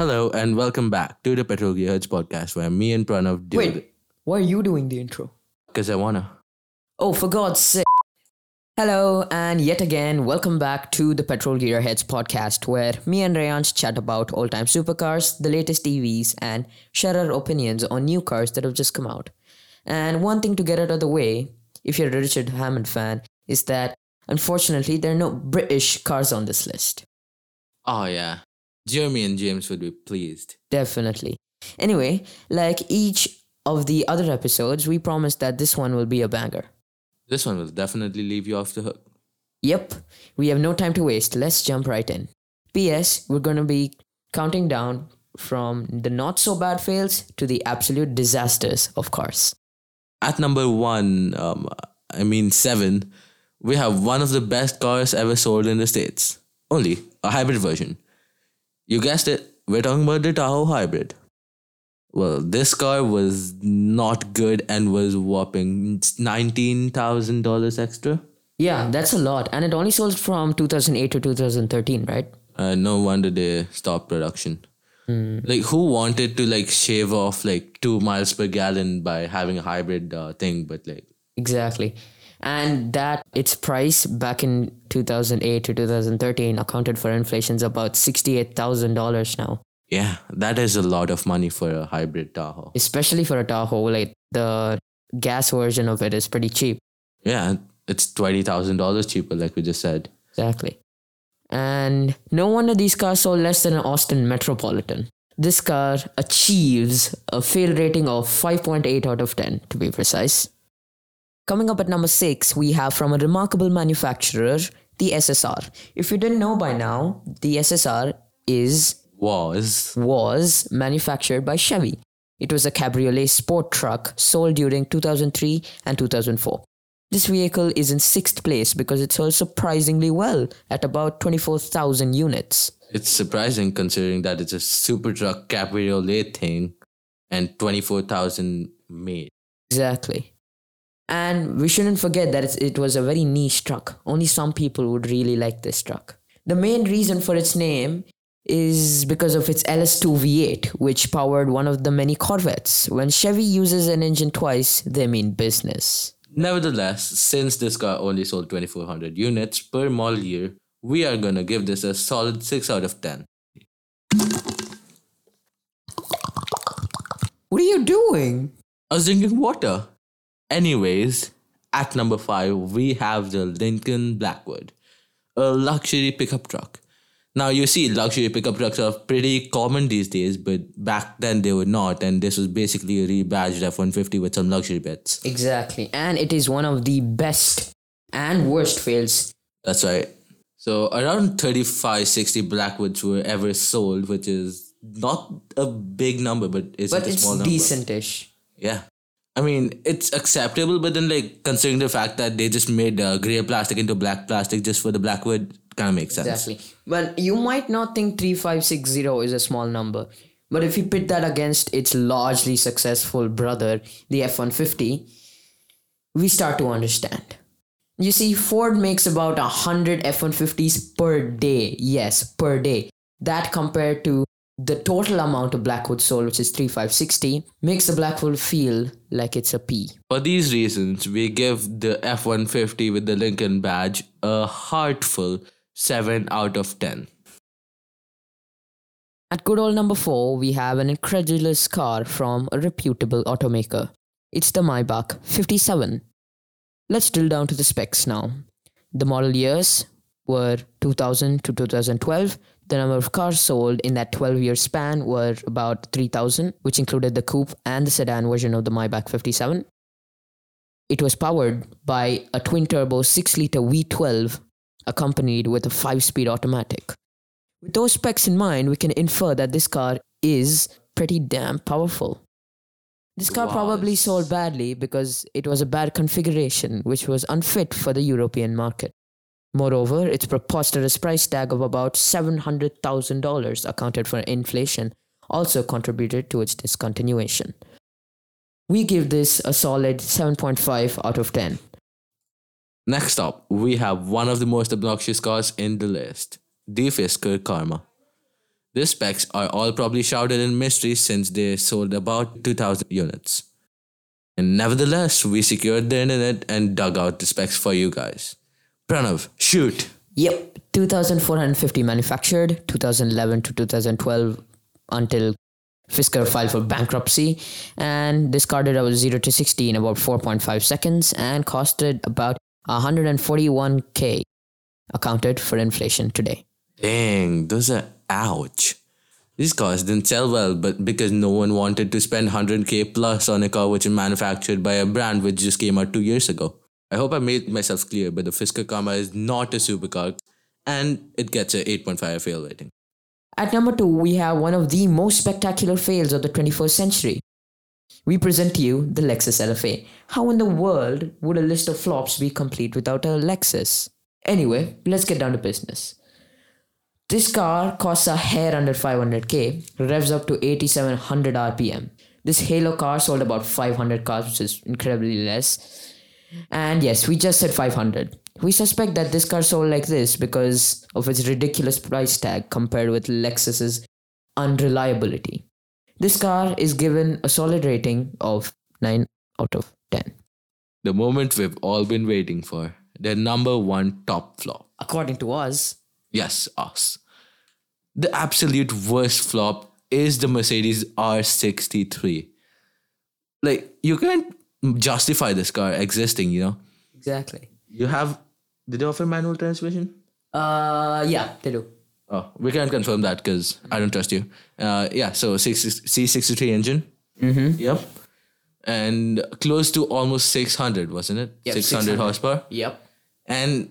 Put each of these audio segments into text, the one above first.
Hello and welcome back to the Petrol Gearheads podcast where me and Pranav do Wait, why are you doing the intro? because I wanna. Oh, for God's sake. Hello, and yet again, welcome back to the Petrol Gearheads podcast, where me and Reyansh chat about all time supercars, the latest EVs, and share our opinions on new cars that have just come out. And one thing to get out of the way, if you're a Richard Hammond fan, is that unfortunately there are no British cars on this list. Oh yeah, Jeremy and James would be pleased. Definitely. Anyway, like each of the other episodes, we promise that this one will be a banger. This one will definitely leave you off the hook. Yep, we have no time to waste. Let's jump right in. P.S. We're going to be counting down from the not so bad fails to the absolute disasters of cars. At number one, um, I mean seven, we have one of the best cars ever sold in the states. Only a hybrid version. You guessed it. We're talking about the Tahoe Hybrid. Well, this car was not good and was whopping nineteen thousand dollars extra. Yeah, that's a lot. And it only sold from 2008 to 2013, right? Uh, no wonder they stopped production. Like, who wanted to like shave off like two miles per gallon by having a hybrid uh, thing? But like, Exactly. And that its price back in 2008 to 2013 accounted for inflation's about $68,000 now. yeah, that is a lot of money for a hybrid Tahoe. Especially for a Tahoe, like the gas version of it is pretty cheap. Yeah, it's twenty thousand dollars cheaper, like we just said. Exactly. And no wonder these cars sold less than an Austin Metropolitan. This car achieves a fail rating of 5.8 out of 10, to be precise. Coming up at number 6, we have from a remarkable manufacturer, the SSR. If you didn't know by now, the SSR is Was was manufactured by Chevy. It was a cabriolet sport truck sold during 2003 and 2004. This vehicle is in sixth place because it sold surprisingly well at about 24,000 units. it's surprising considering that it's a super truck cabriolet thing, and twenty four thousand made. Exactly. And we shouldn't forget that it's, it was a very niche truck. Only some people would really like this truck. The main reason for its name is because of its LS2 V8, which powered one of the many Corvettes. When Chevy uses an engine twice, they mean business. Nevertheless, since this car only sold 2400 units per model year, we are gonna give this a solid 6 out of 10. What are you doing? I was drinking water. Anyways, at number 5, we have the Lincoln Blackwood, a luxury pickup truck. Now, you see, luxury pickup trucks are pretty common these days, but back then they were not, and this was basically a rebadged F 150 with some luxury bits. Exactly. And it is one of the best and worst fails. That's right. So around 35, 60 Blackwoods were ever sold, which is not a big number, but it's But a it's small number. decentish. Yeah. I mean, it's acceptable, but then, like, considering the fact that they just made uh, gray plastic into black plastic just for the Blackwood, kind of makes sense. Exactly. Well, you might not think 3560 is a small number, but if you pit that against its largely successful brother, the F 150, we start to understand. You see, Ford makes about 100 F 150s per day. Yes, per day. That compared to the total amount of Blackwood sold, which is 3560, makes the Blackwood feel like it's a P. For these reasons, we give the F 150 with the Lincoln badge a heartful 7 out of 10. At good old number 4, we have an incredulous car from a reputable automaker. It's the Maybach 57. Let's drill down to the specs now. The model years were 2000 to 2012. The number of cars sold in that 12 year span were about 3000, which included the coupe and the sedan version of the Maybach 57. It was powered by a twin turbo 6 liter V12 accompanied with a 5 speed automatic. With those specs in mind, we can infer that this car is pretty damn powerful. This car probably sold badly because it was a bad configuration which was unfit for the European market. Moreover, its preposterous price tag of about $700,000 accounted for inflation also contributed to its discontinuation. We give this a solid 7.5 out of 10. Next up, we have one of the most obnoxious cars in the list the Fisker Karma. These specs are all probably shrouded in mystery since they sold about 2,000 units. And nevertheless, we secured the internet and dug out the specs for you guys. Pranav, shoot! Yep, 2,450 manufactured, 2011 to 2012 until Fisker filed for bankruptcy and discarded about 0 to 60 in about 4.5 seconds and costed about 141k accounted for inflation today. Dang, those are ouch. These cars didn't sell well, but because no one wanted to spend 100k plus on a car which is manufactured by a brand which just came out two years ago. I hope I made myself clear, but the Fisker Karma is not a supercar and it gets a 8.5 fail rating. At number two, we have one of the most spectacular fails of the 21st century. We present to you the Lexus LFA. How in the world would a list of flops be complete without a Lexus? Anyway, let's get down to business. This car costs a hair under 500k, revs up to 8700 RPM. This Halo car sold about 500 cars, which is incredibly less. And yes, we just said 500. We suspect that this car sold like this because of its ridiculous price tag compared with Lexus's unreliability. This car is given a solid rating of 9 out of 10. The moment we've all been waiting for. The number one top flop. According to us, Yes, us. The absolute worst flop is the Mercedes R63. Like, you can't justify this car existing, you know? exactly. You have. Did they offer manual transmission? Uh, yeah, they do. Oh, we can't confirm that because I don't trust you. Uh, yeah, so C63 engine. Mm-hmm. Yep. And close to almost 600, wasn't it? Yep, 600, 600. horsepower. Yep. And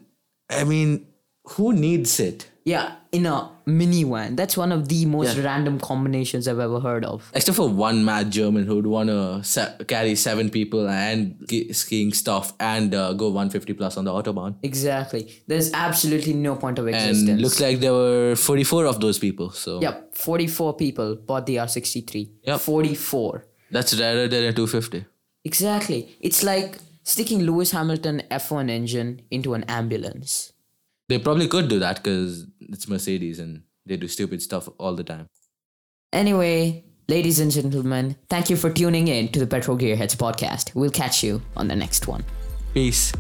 I mean, who needs it? Yeah, in a minivan. That's one of the most Yeah. random combinations I've ever heard of. Except for one mad German who'd want to se- carry seven people and ski- skiing stuff and uh, go 150 plus on the Autobahn. Exactly. There's absolutely no point of existence. And looks like there were 44 of those people. So Yep, 44 people bought the R63. Yep. 44. that's rarer than a 250. Exactly. It's like sticking Lewis Hamilton F1 engine into an ambulance. They probably could do that because it's Mercedes and they do stupid stuff all the time. Anyway, ladies and gentlemen, thank you for tuning in to the Petrol Gearheads podcast. We'll catch you on the next one. Peace.